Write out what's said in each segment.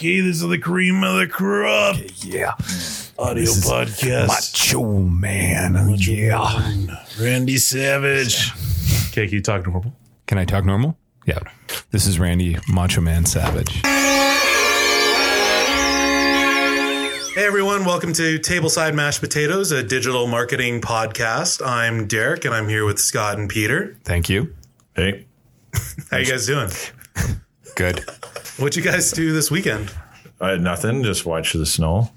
Okay, this is the cream of the crop Yeah. audio podcast. Macho man. yeah. Randy Savage. Okay, can you talk normal? Can I talk normal? Yeah. This is Randy Macho Man Savage. Hey everyone, welcome to Tableside Mashed Potatoes, a digital marketing podcast. I'm Derek and I'm here with Scott and Peter. Thank you. Hey, How you guys doing? Good. What you guys do this weekend? I had nothing. Just watch the snow.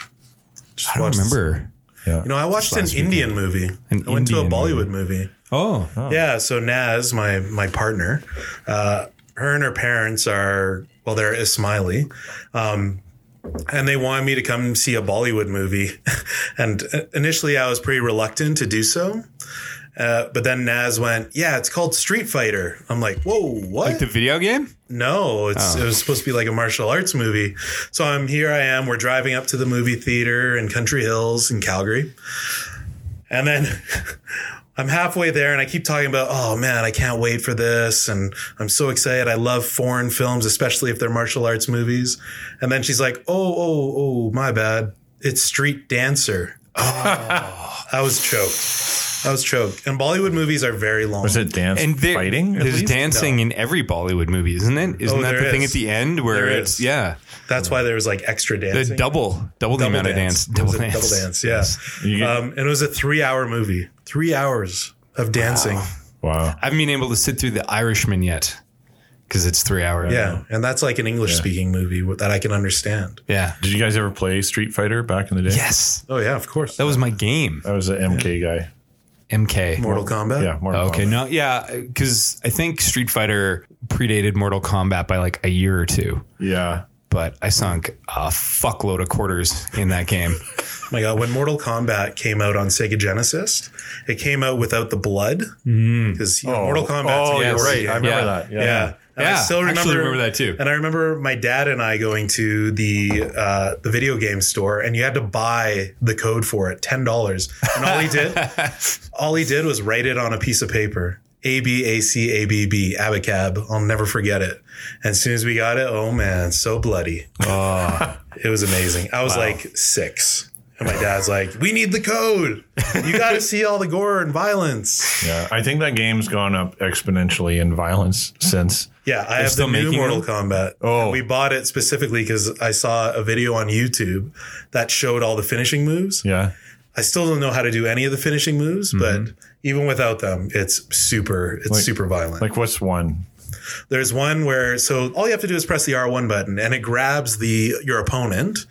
I don't remember. You know, I watched an last Indian movie. An I went to a Indian Bollywood movie. Oh. Yeah, so Naz, my my partner, uh, her and her parents are well, they're Ismaili, um, and they wanted me to come see a Bollywood movie. and uh, initially, I was pretty reluctant to do so. Uh, but then Naz went, "Yeah, it's called Street Fighter." I'm like, "Whoa, what?" Like the video game? No, it's it was supposed to be like a martial arts movie. So I'm here. I am. We're driving up to the movie theater in Country Hills in Calgary, and then I'm halfway there, and I keep talking about, oh man, I can't wait for this, and I'm so excited. I love foreign films, especially if they're martial arts movies. And then she's like, oh, oh, oh, my bad. It's Street Dancer. I was choked. I was choked. And Bollywood movies are very long. Was it dance And there, fighting? at there's least? dancing in every Bollywood movie, isn't it? Isn't Oh, that there the thing is. at the end where There it's is. yeah, That's why there was like extra the dancing. double, double, the amount of dance, It was double a dance, double dance. Yeah. You get- Um, and it was a three hour movie. Three hours of dancing. wow. I haven't been able to sit through The Irishman yet because it's three hours. Yeah. And that's like an English speaking movie that I can understand. yeah. Did you guys ever play Street Fighter back in the day? Yes, Oh, yeah, of course. that was my game. I was an MK guy. MK. Mortal Kombat. Yeah. More oh, Okay, no, yeah, because I think Street Fighter predated Mortal Kombat by like a year or two, Yeah. but I sunk a fuckload of quarters in that game. Oh my God. When Mortal Kombat came out on Sega Genesis, it came out without the blood. Mm. Because Mortal Kombat. Oh, oh you're right. I remember Yeah. that. Yeah. Yeah. And Yeah, I still remember, actually remember that too. And I remember my dad and I going to the uh, the video game store, and you had to buy the code for it, ten dollars. And all he did, all he did was write it on a piece of paper. A B A C A B B Abacab. I'll never forget it. And as soon as we got it, oh man, so bloody. Oh, It was amazing. I was like six. And my dad's like, we need the code. You got to see all the gore and violence. Yeah. I think that game's gone up exponentially in violence since. Yeah, I have the new Mortal them? Kombat. Oh. We bought it specifically because I saw a video on YouTube that showed all the finishing moves. Yeah. I still don't know how to do any of the finishing moves, Mm-hmm. but even without them, it's super. It's super violent. Like what's one? There's one where so all you have to do is press the R1 button and it grabs the your opponent.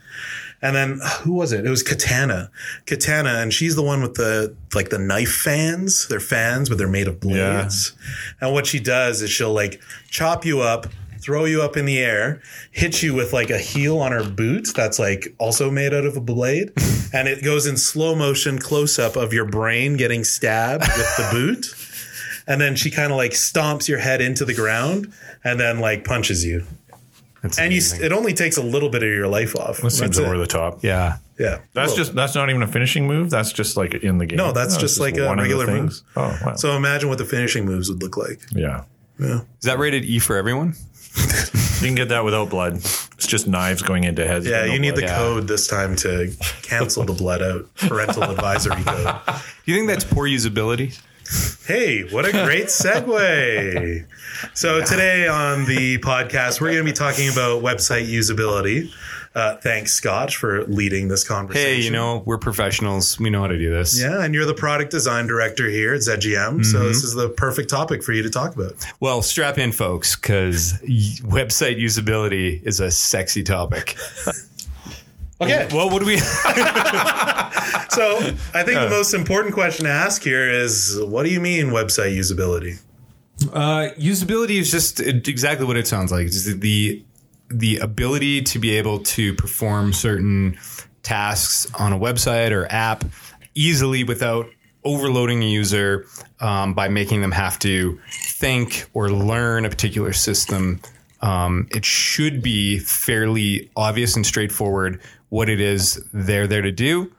And then uh, who was it? It was Kitana. Kitana, and she's the one with the like the knife fans. They're fans, but they're made of blades. And what she does is she'll like chop you up, throw you up in the air, hit you with like a heel on her boot that's like also made out of a blade, and it goes in slow motion close up of your brain getting stabbed with the boot. And then she kind of like stomps your head into the ground and then like punches you. That's And you, it only takes a little bit of your life off. That seems That's it. over the top. yeah. Yeah. That's Well, just that's not even a finishing move. That's just like in the game. No, that's oh, it's just like a one of regular things. Oh wow. So imagine what the finishing moves would look like. yeah. Yeah. Is that rated E for everyone? You can get that without blood. It's just knives going into heads. Yeah, No you need blood. the Yeah. code this time to cancel the blood out. Parental advisory code. Do you think that's poor usability? Hey, what a great segue. So, today on the podcast, we're going to be talking about website usability. Uh, thanks, Scott, for leading this conversation. Hey, you know, we're professionals. We know how to do this. Yeah, and you're the product design director here at ZGM. So, this is the perfect topic for you to talk about. Well, strap in, folks, because website usability is a sexy topic. Okay. What do we? So, I think the most important question to ask here is what do you mean website usability? Uh, usability is just exactly what it sounds like. It's the the ability to be able to perform certain tasks on a website or app easily without overloading a user um, by making them have to think or learn a particular system. Um, it should be fairly obvious and straightforward what it is they're there to do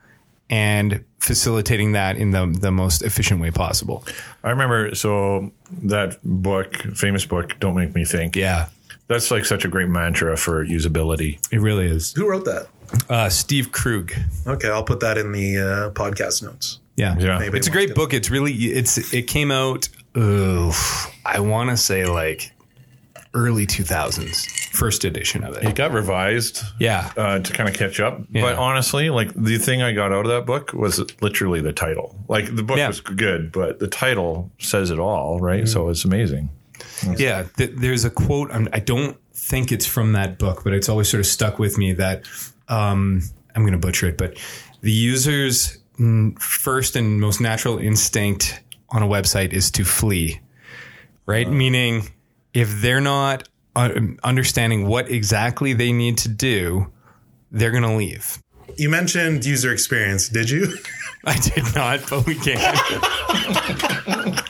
and facilitating that in the, the most efficient way possible. I remember so that book, famous book, Don't Make Me Think. Yeah. That's like such a great mantra for usability. It really is. Who wrote that? Uh, Steve Krug. Okay, I'll put that in the uh, podcast notes. Yeah, Yeah. Maybe It's a great to- book. It's really it's it came out. Uh, I want to say like early two thousands, first edition of It it. got revised Yeah, uh, to kind of catch up. Yeah. But honestly, like the thing I got out of that book was literally the title. Like the book Yeah. was good, but the title says it all, right? So it's amazing. yeah. Th- there's a quote. I'm, I don't think it's from that book, but it's always sort of stuck with me. That um, I'm going to butcher it, but the user's mm, first and most natural instinct on a website is to flee. Right, meaning if they're not uh, understanding what exactly they need to do, they're going to leave. You mentioned user experience, did you? I did not, but we can.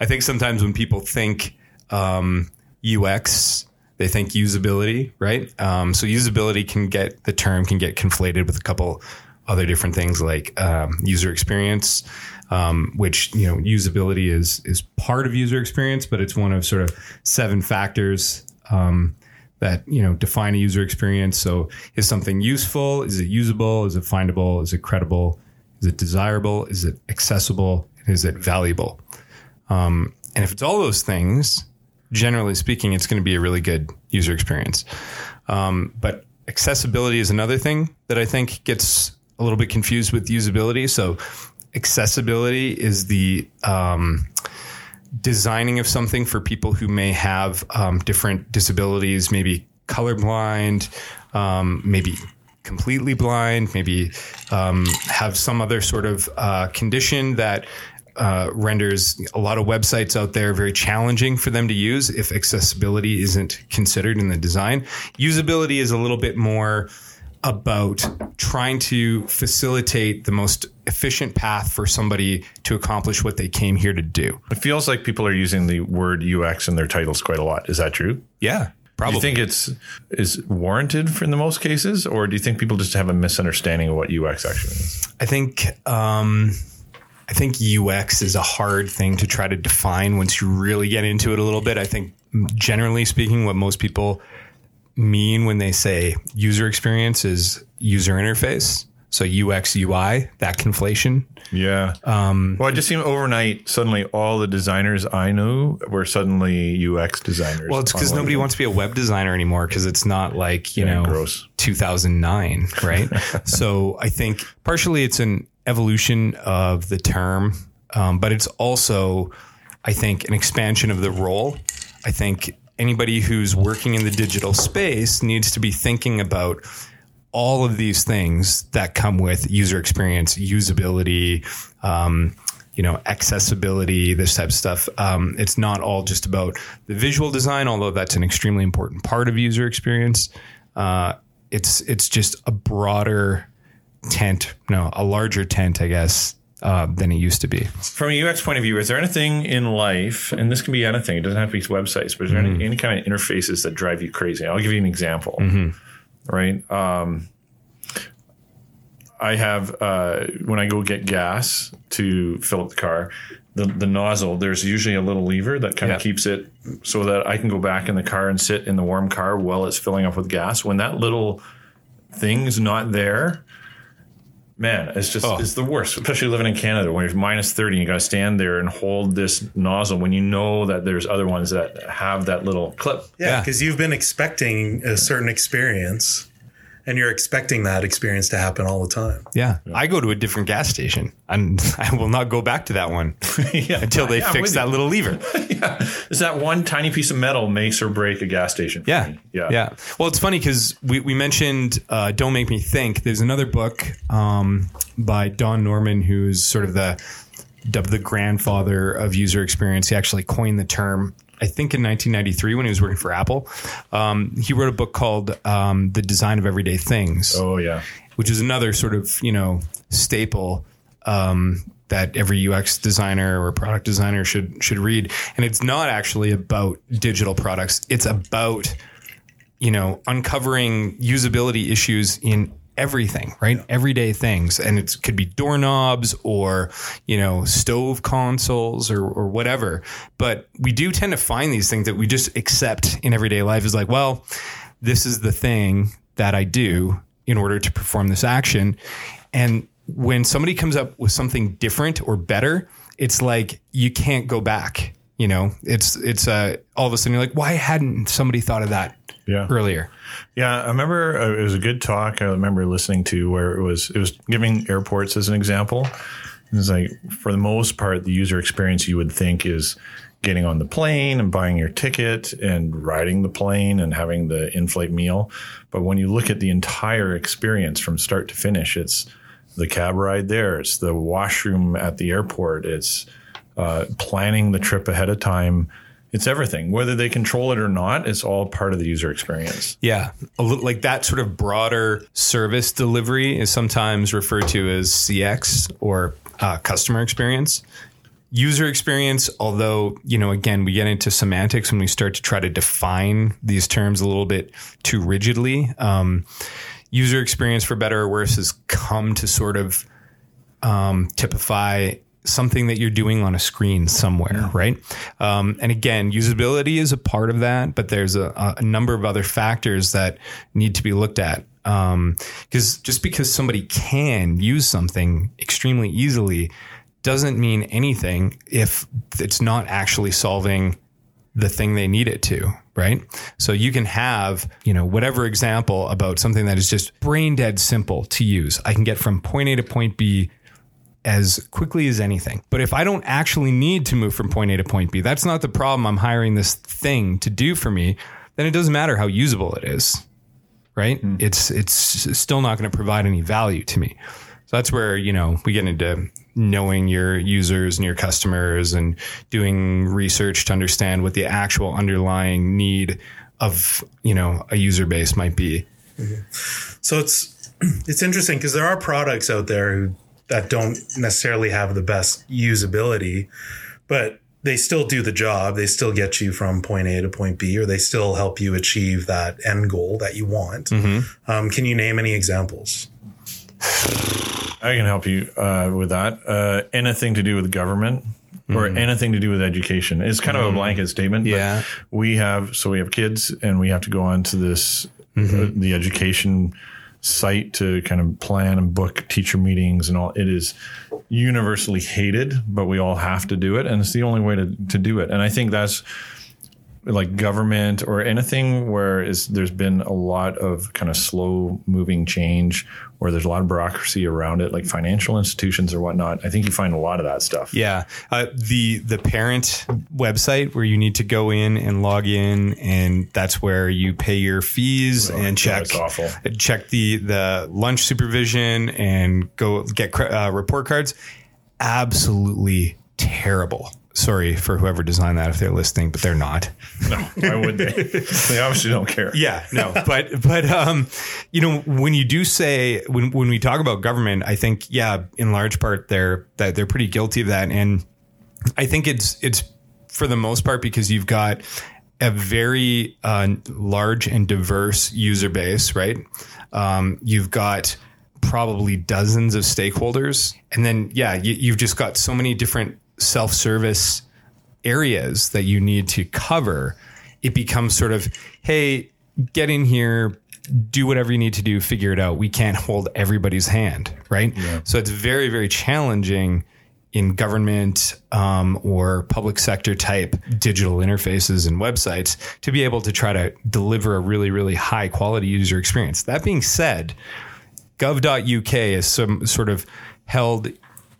I think sometimes when people think um, UX, they think usability, right? Um, so usability can get the term can get conflated with a couple other different things like um, user experience, um, which you know usability is is part of user experience, but it's one of sort of seven factors. Um, that you know define a user experience. So, is something useful? Is it usable? Is it findable? Is it credible? Is it desirable? Is it accessible? Is it valuable? Um, and if it's all those things, generally speaking, it's going to be a really good user experience. Um, but accessibility is another thing that I think gets a little bit confused with usability. So, accessibility is the um, designing of something for people who may have um, different disabilities, maybe colorblind, um, maybe completely blind, maybe um, have some other sort of uh, condition that uh, renders a lot of websites out there very challenging for them to use if accessibility isn't considered in the design. Usability is a little bit more about trying to facilitate the most efficient path for somebody to accomplish what they came here to do. It feels like people are using the word UX in their titles quite a lot. Is that true? Yeah, Do probably. you think it's is warranted for in the most cases, or do you think people just have a misunderstanding of what UX actually is? I think um, I think UX is a hard thing to try to define once you really get into it a little bit. I think generally speaking, what most people mean when they say user experience is user interface. So UX UI, that conflation. Yeah. Um, well, it just seemed overnight, suddenly all the designers I knew were suddenly UX designers. Well, it's because nobody wants to be a web designer anymore because it's not like, you Yeah, know, gross. 2009, right? so I think partially it's an evolution of the term, um, but it's also, I think, an expansion of the role. I think anybody who's working in the digital space needs to be thinking about all of these things that come with user experience, usability, um, you know, accessibility, this type of stuff. Um, it's not all just about the visual design, although that's an extremely important part of user experience. Uh, it's it's just a broader tent, no, a larger tent, I guess, uh, than it used to be. From a UX point of view, is there anything in life, and this can be anything, it doesn't have to be websites, but is there Mm-hmm. any, any kind of interfaces that drive you crazy? I'll give you an example, Mm-hmm. right? Um, I have, uh, when I go get gas to fill up the car, the, the nozzle, there's usually a little lever that kind Yeah. of keeps it so that I can go back in the car and sit in the warm car while it's filling up with gas. When that little thing's not there, man, it's just Oh. it's the worst. Especially living in Canada when you're minus thirty, you got to stand there and hold this nozzle when you know that there's other ones that have that little clip. Yeah, Yeah. because you've been expecting a certain experience and you're expecting that experience to happen all the time. Yeah. I go to a different gas station and I will not go back to that one yeah, until they Yeah, fix that you. little lever. yeah, is that one tiny piece of metal makes or break a gas station? for Yeah. me. yeah, Yeah. Well, it's funny because we, we mentioned uh, Don't Make Me Think. There's another book um, by Don Norman, who's sort of the dubbed the grandfather of user experience. He actually coined the term, I think, in 1993 when he was working for Apple. Um, he wrote a book called um, The Design of Everyday Things Oh yeah. which is another sort of you know staple um, that every UX designer or product designer should should read. And it's not actually about digital products. It's about you know uncovering usability issues in everything, right? Everyday things. And it could be doorknobs or, you know, stove consoles or, or whatever. But we do tend to find these things that we just accept in everyday life is like, well, this is the thing that I do in order to perform this action. And when somebody comes up with something different or better, it's like you can't go back. You know, it's it's uh, all of a sudden you're like, why hadn't somebody thought of that Yeah. earlier? Yeah, I remember uh, it was a good talk. I remember listening to where it was it was giving airports as an example. It's like for the most part, the user experience you would think is getting on the plane and buying your ticket and riding the plane and having the in-flight meal. But when you look at the entire experience from start to finish, it's the cab ride there, it's the washroom at the airport, it's uh, planning the trip ahead of time. It's everything. Whether they control it or not, it's all part of the user experience. Yeah, like that sort of broader service delivery is sometimes referred to as CX or uh, customer experience. User experience, although, you know, again, we get into semantics when we start to try to define these terms a little bit too rigidly. Um, user experience, for better or worse, has come to sort of um, typify something that you're doing on a screen somewhere, right? Um, and again, usability is a part of that, but there's a, a number of other factors that need to be looked at. Because just because somebody can use something extremely easily doesn't mean anything if it's not actually solving the thing they need it to, right? So you can have, you know, whatever example about something that is just brain dead simple to use. I can get from point A to point B as quickly as anything. But if I don't actually need to move from point A to point B, that's not the problem. I'm hiring this thing to do for me, then it doesn't matter how usable it is. Right? Hmm. It's it's still not going to provide any value to me. So that's where, you know, we get into knowing your users and your customers and doing research to understand what the actual underlying need of, you know, a user base might be. Mm-hmm. So it's it's interesting because there are products out there who, that don't necessarily have the best usability, but they still do the job. They still get you from point A to point B, or they still help you achieve that end goal that you want. Um, can you name any examples? I can help you uh, with that. Uh, anything to do with government or anything to do with education. It's kind of a blanket statement. but Yeah. we have so we have kids, and we have to go on to this uh, the education site to kind of plan and book teacher meetings and all. It is universally hated, but we all have to do it, and it's the only way to to do it. And I think that's like government or anything where is there's been a lot of kind of slow moving change where there's a lot of bureaucracy around it like financial institutions or whatnot i think you find a lot of that stuff Yeah, uh, the the parent website where you need to go in and log in, and that's where you pay your fees and check awful. check the the lunch supervision and go get uh, report cards. Absolutely terrible. Sorry for whoever designed that if they're listening, but they're not. no why would they they obviously don't care Yeah, no, but but um, you know, when you do say when when we talk about government, I think yeah, in large part they're that they're pretty guilty of that, and I think it's it's for the most part because you've got a very uh, large and diverse user base, right? Um, you've got probably dozens of stakeholders, and then yeah, you, you've just got so many different self-service areas that you need to cover, it becomes sort of, hey, get in here, do whatever you need to do, figure it out. We can't hold everybody's hand, right? So it's very, very challenging in government um, or public sector type digital interfaces and websites to be able to try to deliver a really, really high quality user experience. That being said, gov.uk is some sort of held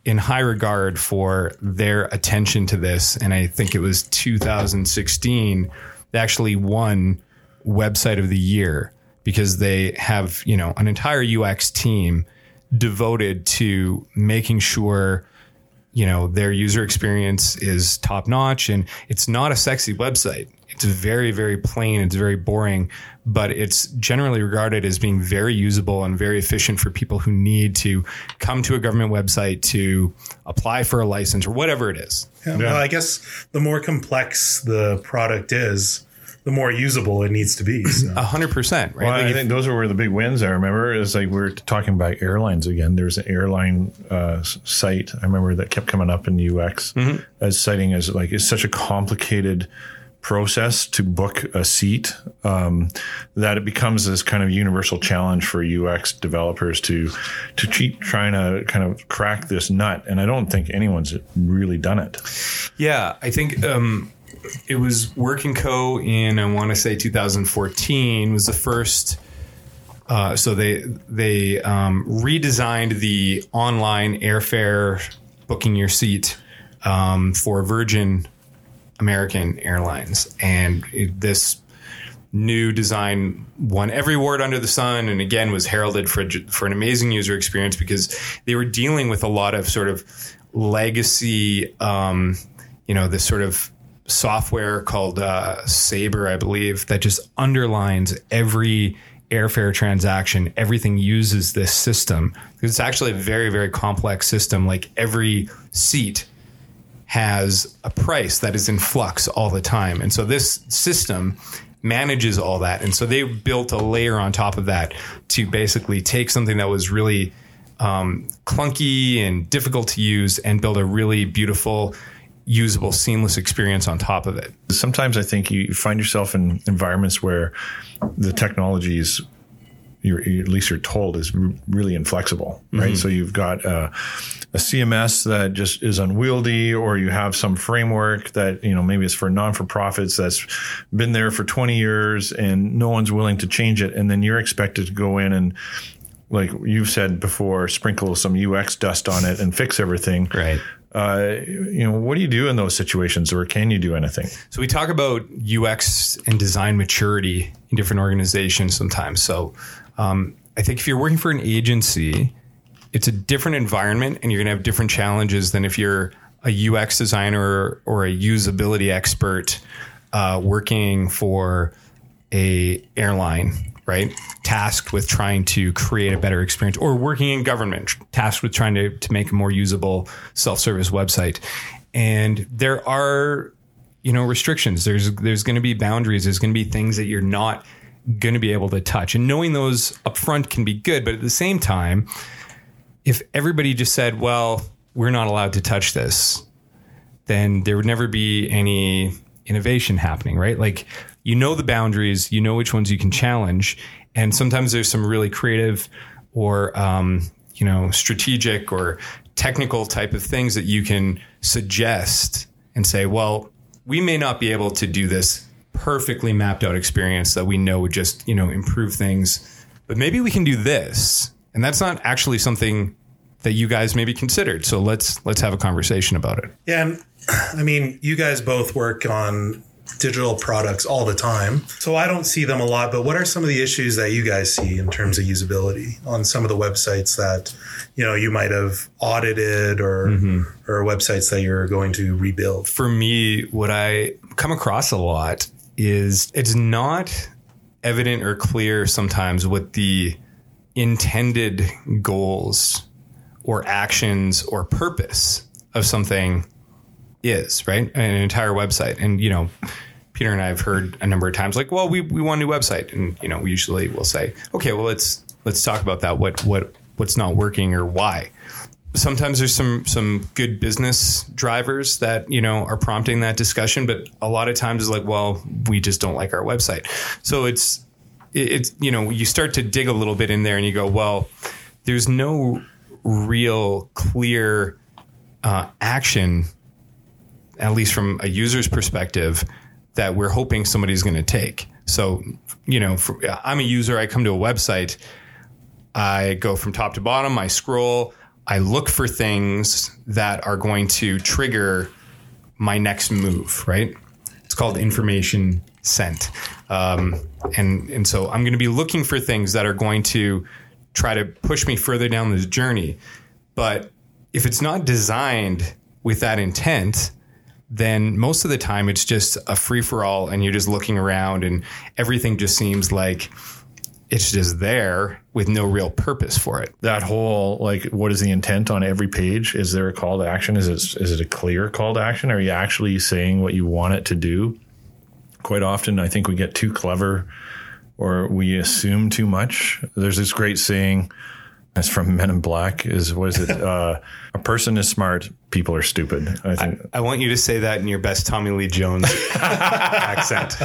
in high regard for their attention to this. And I think it was 2016, they actually won website of the year because they have, you know, an entire UX team devoted to making sure you know their user experience is top notch and it's not a sexy website it's very very plain it's very boring but it's generally regarded as being very usable and very efficient for people who need to come to a government website to apply for a license or whatever it is Yeah. Well, I guess the more complex the product is, the more usable it needs to be. A hundred percent, right? Well, Like I if- think those are where the big wins. I remember is like we are talking about airlines again. There's an airline uh, site I remember that kept coming up in UX Mm-hmm. as citing as like it's such a complicated process to book a seat um, that it becomes this kind of universal challenge for UX developers to to keep trying to kind of crack this nut. And I don't think anyone's really done it. Yeah, I think um, it was Work & Co in I want to say 2014 was the first. Uh, so they they um, redesigned the online airfare booking your seat um, for Virgin American Airlines, and it, this new design won every award under the sun, and again was heralded for for an amazing user experience because they were dealing with a lot of sort of legacy, um, you know, this sort of software called uh, Sabre, I believe, that just underlines every airfare transaction. Everything uses this system it's actually a very very complex system. Like every seat has a price that is in flux all the time. And so this system manages all that. And so they built a layer on top of that to basically take something that was really um, clunky and difficult to use and build a really beautiful, usable, seamless experience on top of it. sometimes I think you find yourself in environments where the technology is, you're, at least you're told, is really inflexible, right? So you've got uh, a CMS that just is unwieldy, or you have some framework that you know maybe it's for non for profits that's been there for 20 years and no one's willing to change it, and then you're expected to go in and like you've said before, sprinkle some UX dust on it and fix everything. Right. Uh, you know, what do you do in those situations, or can you do anything? So we talk about UX and design maturity in different organizations sometimes. So um, I think if you're working for an agency, it's a different environment, and you're going to have different challenges than if you're a UX designer or a usability expert uh, working for a airline, right? Tasked with trying to create a better experience, or working in government, tasked with trying to to make a more usable self-service website. And there are you know restrictions there's there's going to be boundaries there's going to be things that you're not going to be able to touch and knowing those up front can be good but at the same time if everybody just said well we're not allowed to touch this then there would never be any innovation happening right like you know the boundaries you know which ones you can challenge. And sometimes there's some really creative or um, you know strategic or technical type of things that you can suggest and say well we may not be able to do this perfectly mapped out experience that we know would just you know improve things but maybe we can do this. And that's not actually something that you guys maybe considered. So let's let's have a conversation about it. Yeah, I mean, you guys both work on digital products all the time, so I don't see them a lot. But what are some of the issues that you guys see in terms of usability on some of the websites that you know you might have audited or mm-hmm. or websites that you're going to rebuild? for me, what I come across a lot is it's not evident or clear sometimes what the intended goals or actions or purpose of something is, right? An entire website. And, you know, Peter and I have heard a number of times like, well, we, we want a new website. And, you know, we usually will say, okay, well, let's, let's talk about that. What, what, what's not working or why? sometimes there's some some good business drivers that you know are prompting that discussion but a lot of times it's like well we just don't like our website so it's it's you know you start to dig a little bit in there and you go well there's no real clear uh, action at least from a user's perspective that we're hoping somebody's going to take so you know for, i'm a user i come to a website I go from top to bottom, I scroll, I look for things that are going to trigger my next move, right? It's called information scent. Um, and, and so I'm going to be looking for things that are going to try to push me further down this journey. But if it's not designed with that intent, then most of the time it's just a free for all and you're just looking around and everything just seems like it's just there with no real purpose for it. that whole like what is the intent on every page is there a call to action is it is it a clear call to action are you actually saying what you want it to do quite often I think we get too clever or we assume too much. There's this great saying that's from Men in Black is was it uh, a person is smart, people are stupid. I think I want you to say that in your best Tommy Lee Jones accent.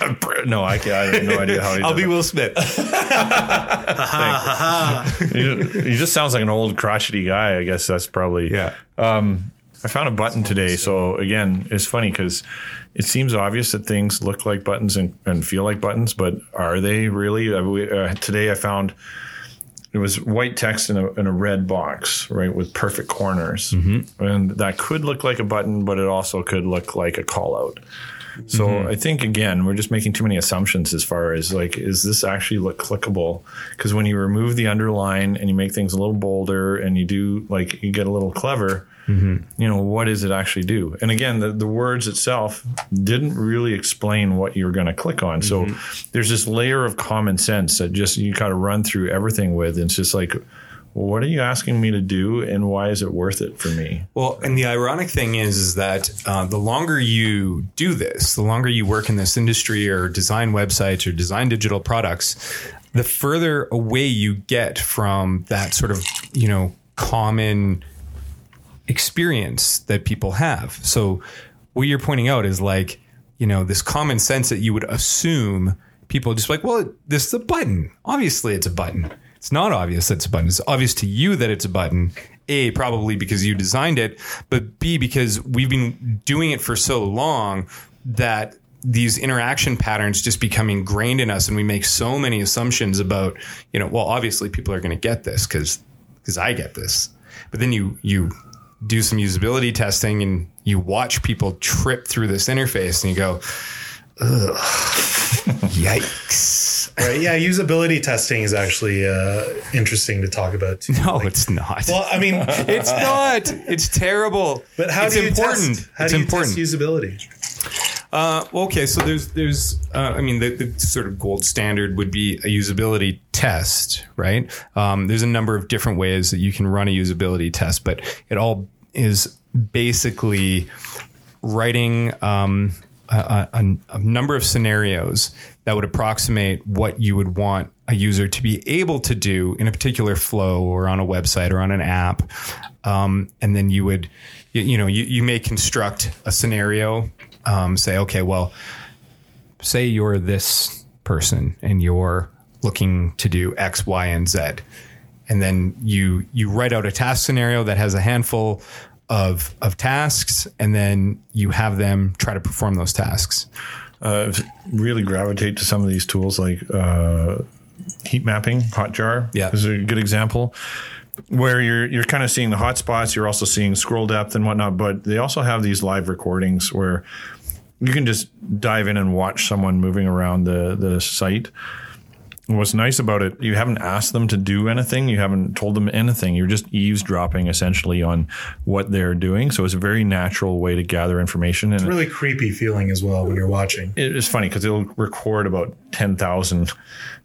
no, I, can't, I have no idea how he I'll be it. Will Smith. he, just, he just sounds like an old crotchety guy. I guess that's probably Yeah. Um, I found a button today. So again, it's funny because it seems obvious that things look like buttons and, and feel like buttons, but are they really? Uh, we, uh, today I found it was white text in a, in a red box, right, with perfect corners, mm-hmm. and that could look like a button, but it also could look like a call out. So mm-hmm. I think again, we're just making too many assumptions as far as like, is this actually look clickable? Because when you remove the underline and you make things a little bolder and you do like you get a little clever, mm-hmm. you know, what does it actually do? And again, the, the words itself didn't really explain what you're going to click on. So mm-hmm. there's this layer of common sense that just you kind of run through everything with. And It's just like, what are you asking me to do, and why is it worth it for me? Well, and the ironic thing is, is that uh, the longer you do this, the longer you work in this industry or design websites or design digital products, the further away you get from that sort of, you know, common experience that people have. So what you're pointing out is like, you know, this common sense that you would assume people just like, well, this is a button. Obviously it's a button. It's not obvious that it's a button. It's obvious to you that it's a button. A, probably because you designed it, but B, because we've been doing it for so long that these interaction patterns just become ingrained in us and we make so many assumptions about, you know, well, obviously people are going to get this because because I get this. But then you you do some usability testing and you watch people trip through this interface and you go, yikes. Right. Yeah. Usability testing is actually uh, interesting to talk about too. No, it's not. Well, I mean, it's not. It's terrible. but how it's do you important. test? How it's do you important. test usability? Uh, okay, so there's there's uh, I mean the, the sort of gold standard would be a usability test, right? Um, there's a number of different ways that you can run a usability test, but it all is basically writing um, a, a, a number of scenarios that would approximate what you would want a user to be able to do in a particular flow or on a website or on an app, um, and then you would you, you know you, you may construct a scenario um, say, okay, well, say you're this person and you're looking to do X, Y, and Z, and then you you write out a task scenario that has a handful of of tasks, and then you have them try to perform those tasks. Uh, really gravitate to some of these tools like uh, heat mapping, Hotjar Yeah. is a good example. Where you're you're kind of seeing the hot spots, you're also seeing scroll depth and whatnot, but they also have these live recordings where you can just dive in and watch someone moving around the the site. And What's nice about it, you haven't asked them to do anything. You haven't told them anything. You're just eavesdropping essentially on what they're doing. So it's a very natural way to gather information. And Really creepy feeling as well when you're watching. it is funny because it'll record about 10,000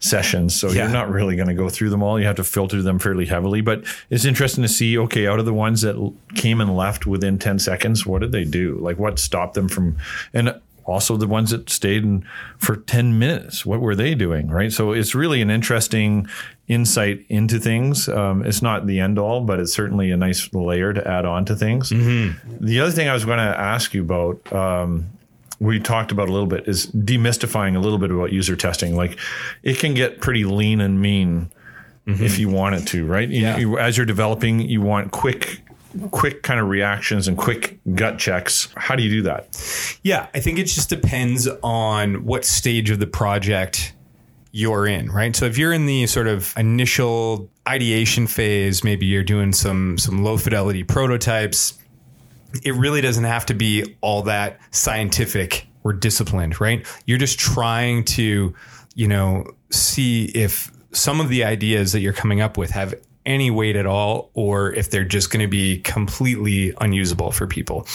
sessions. So Yeah. you're not really going to go through them all. You have to filter them fairly heavily. But it's interesting to see okay, out of the ones that came and left within 10 seconds, what did they do? Like what stopped them from, and also the ones that stayed in for 10 minutes, what were they doing? Right. So it's really an interesting insight into things. Um, it's not the end all, but it's certainly a nice layer to add on to things. The other thing I was going to ask you about, um, we talked about a little bit is demystifying a little bit about user testing. Like it can get pretty lean and mean if you want it to, right? You- Yeah. you- as you're developing, you want quick, quick kind of reactions and quick gut checks. How do you do that? Yeah, I think it just depends on what stage of the project you're in, right? So if you're in the sort of initial ideation phase, maybe you're doing some some low fidelity prototypes, it really doesn't have to be all that scientific or disciplined, right? You're just trying to, you know, see if some of the ideas that you're coming up with have any weight at all or if they're just going to be completely unusable for people.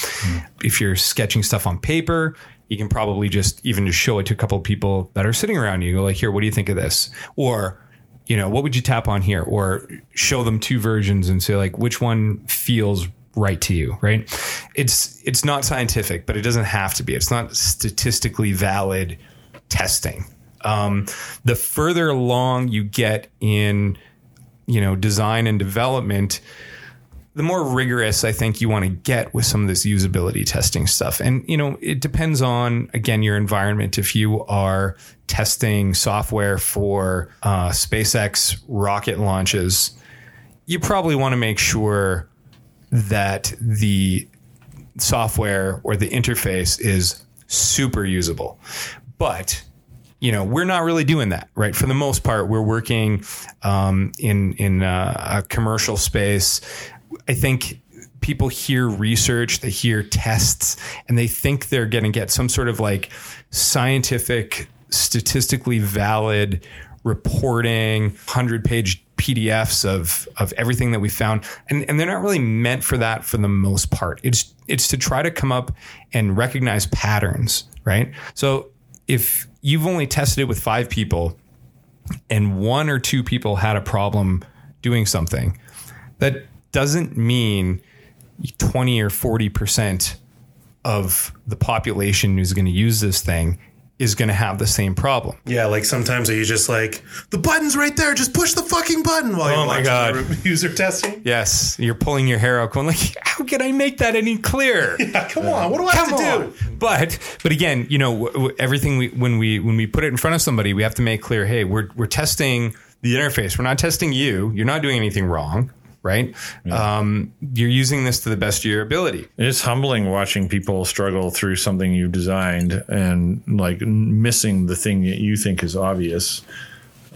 If you're sketching stuff on paper, you can probably just even just show it to a couple of people that are sitting around you. Go like, here, what do you think of this? Or you know, what would you tap on here? Or show them two versions and say like, which one feels right to you, right? It's it's not scientific, but it doesn't have to be. It's not statistically valid testing. Um, the further along you get in, you know, design and development, the more rigorous I think you want to get with some of this usability testing stuff. And, you know, it depends on, again, your environment. If you are testing software for uh, SpaceX rocket launches, you probably want to make sure that the software or the interface is super usable. But you know we're not really doing that right? For the most part we're working um, in in uh, a commercial space. I think people hear research they hear tests and they think they're going to get some sort of like scientific statistically valid reporting 100 page pdfs of of everything that we found. And and they're not really meant for that for the most part. It's it's to try to come up and recognize patterns right? So if you've only tested it with five people and one or two people had a problem doing something, that doesn't mean 20 or 40% of the population who's going to use this thing is going to have the same problem. Yeah, like sometimes are you just like the button's right there, just push the fucking button while you're Oh my God. user testing? Yes, you're pulling your hair out, going like, "How can I make that any clearer?" Yeah, come on, what do I have to on. do? But but again, you know, w- w- everything we when we when we put it in front of somebody, we have to make clear, hey, we're we're testing the interface. We're not testing you. You're not doing anything wrong, right? Um, you're using this to the best of your ability. It's humbling watching people struggle through something you've designed and like missing the thing that you think is obvious.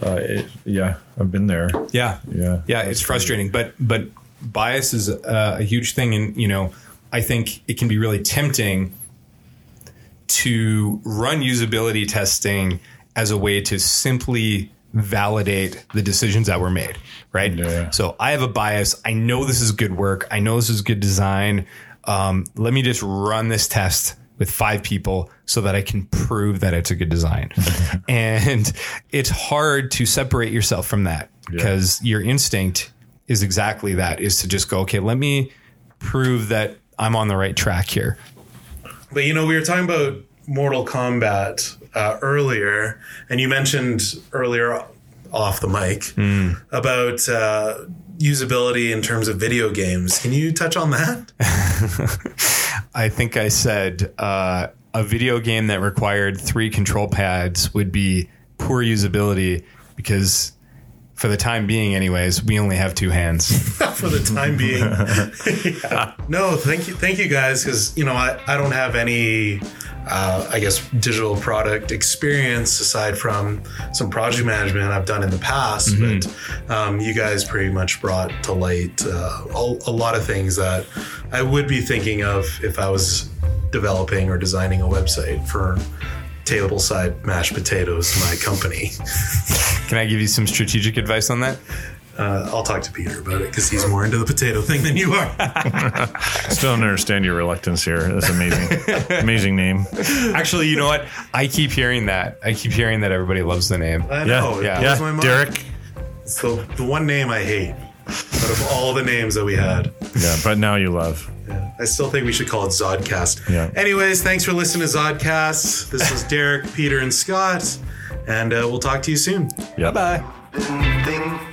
Uh, it, yeah, I've been there. Yeah, Yeah. yeah. It's frustrating, but but bias is uh, a huge thing, and you know, I think it can be really tempting to run usability testing as a way to simply validate the decisions that were made, right? Yeah. So I have a bias. I know this is good work. I know this is good design. Um, let me just run this test with five people so that I can prove that it's a good design. and it's hard to separate yourself from that because your instinct is exactly that is to just go, okay, let me prove that I'm on the right track here. But you know, we were talking about Mortal Kombat uh, earlier, and you mentioned earlier off the mic Hmm. about uh, usability in terms of video games. Can you touch on that? I think I said uh, a video game that required three control pads would be poor usability because, for the time being, anyways, we only have two hands. for the time being. Yeah. No, thank you, thank you guys, because you know I, I don't have any, uh, I guess, digital product experience aside from some project management I've done in the past. But um, you guys pretty much brought to light uh, a, a lot of things that I would be thinking of if I was developing or designing a website for Table Side Mashed Potatoes, my company. Can I give you some strategic advice on that? Uh, I'll talk to Peter about it because he's more into the potato thing than you are. Still don't understand your reluctance here. That's amazing. amazing name. Actually, you know what? I keep hearing that. I keep hearing that everybody loves the name. I Yeah, know. it yeah. blows yeah. my mind. Derek. It's the, the one name I hate out of all the names that we had. Yeah, but now you love. Yeah. I still think we should call it Zodcast. Yeah. Anyways, thanks for listening to Zodcast. This was Derek, Peter, and Scott, and uh, we'll talk to you soon. Yeah. Bye. Didn't think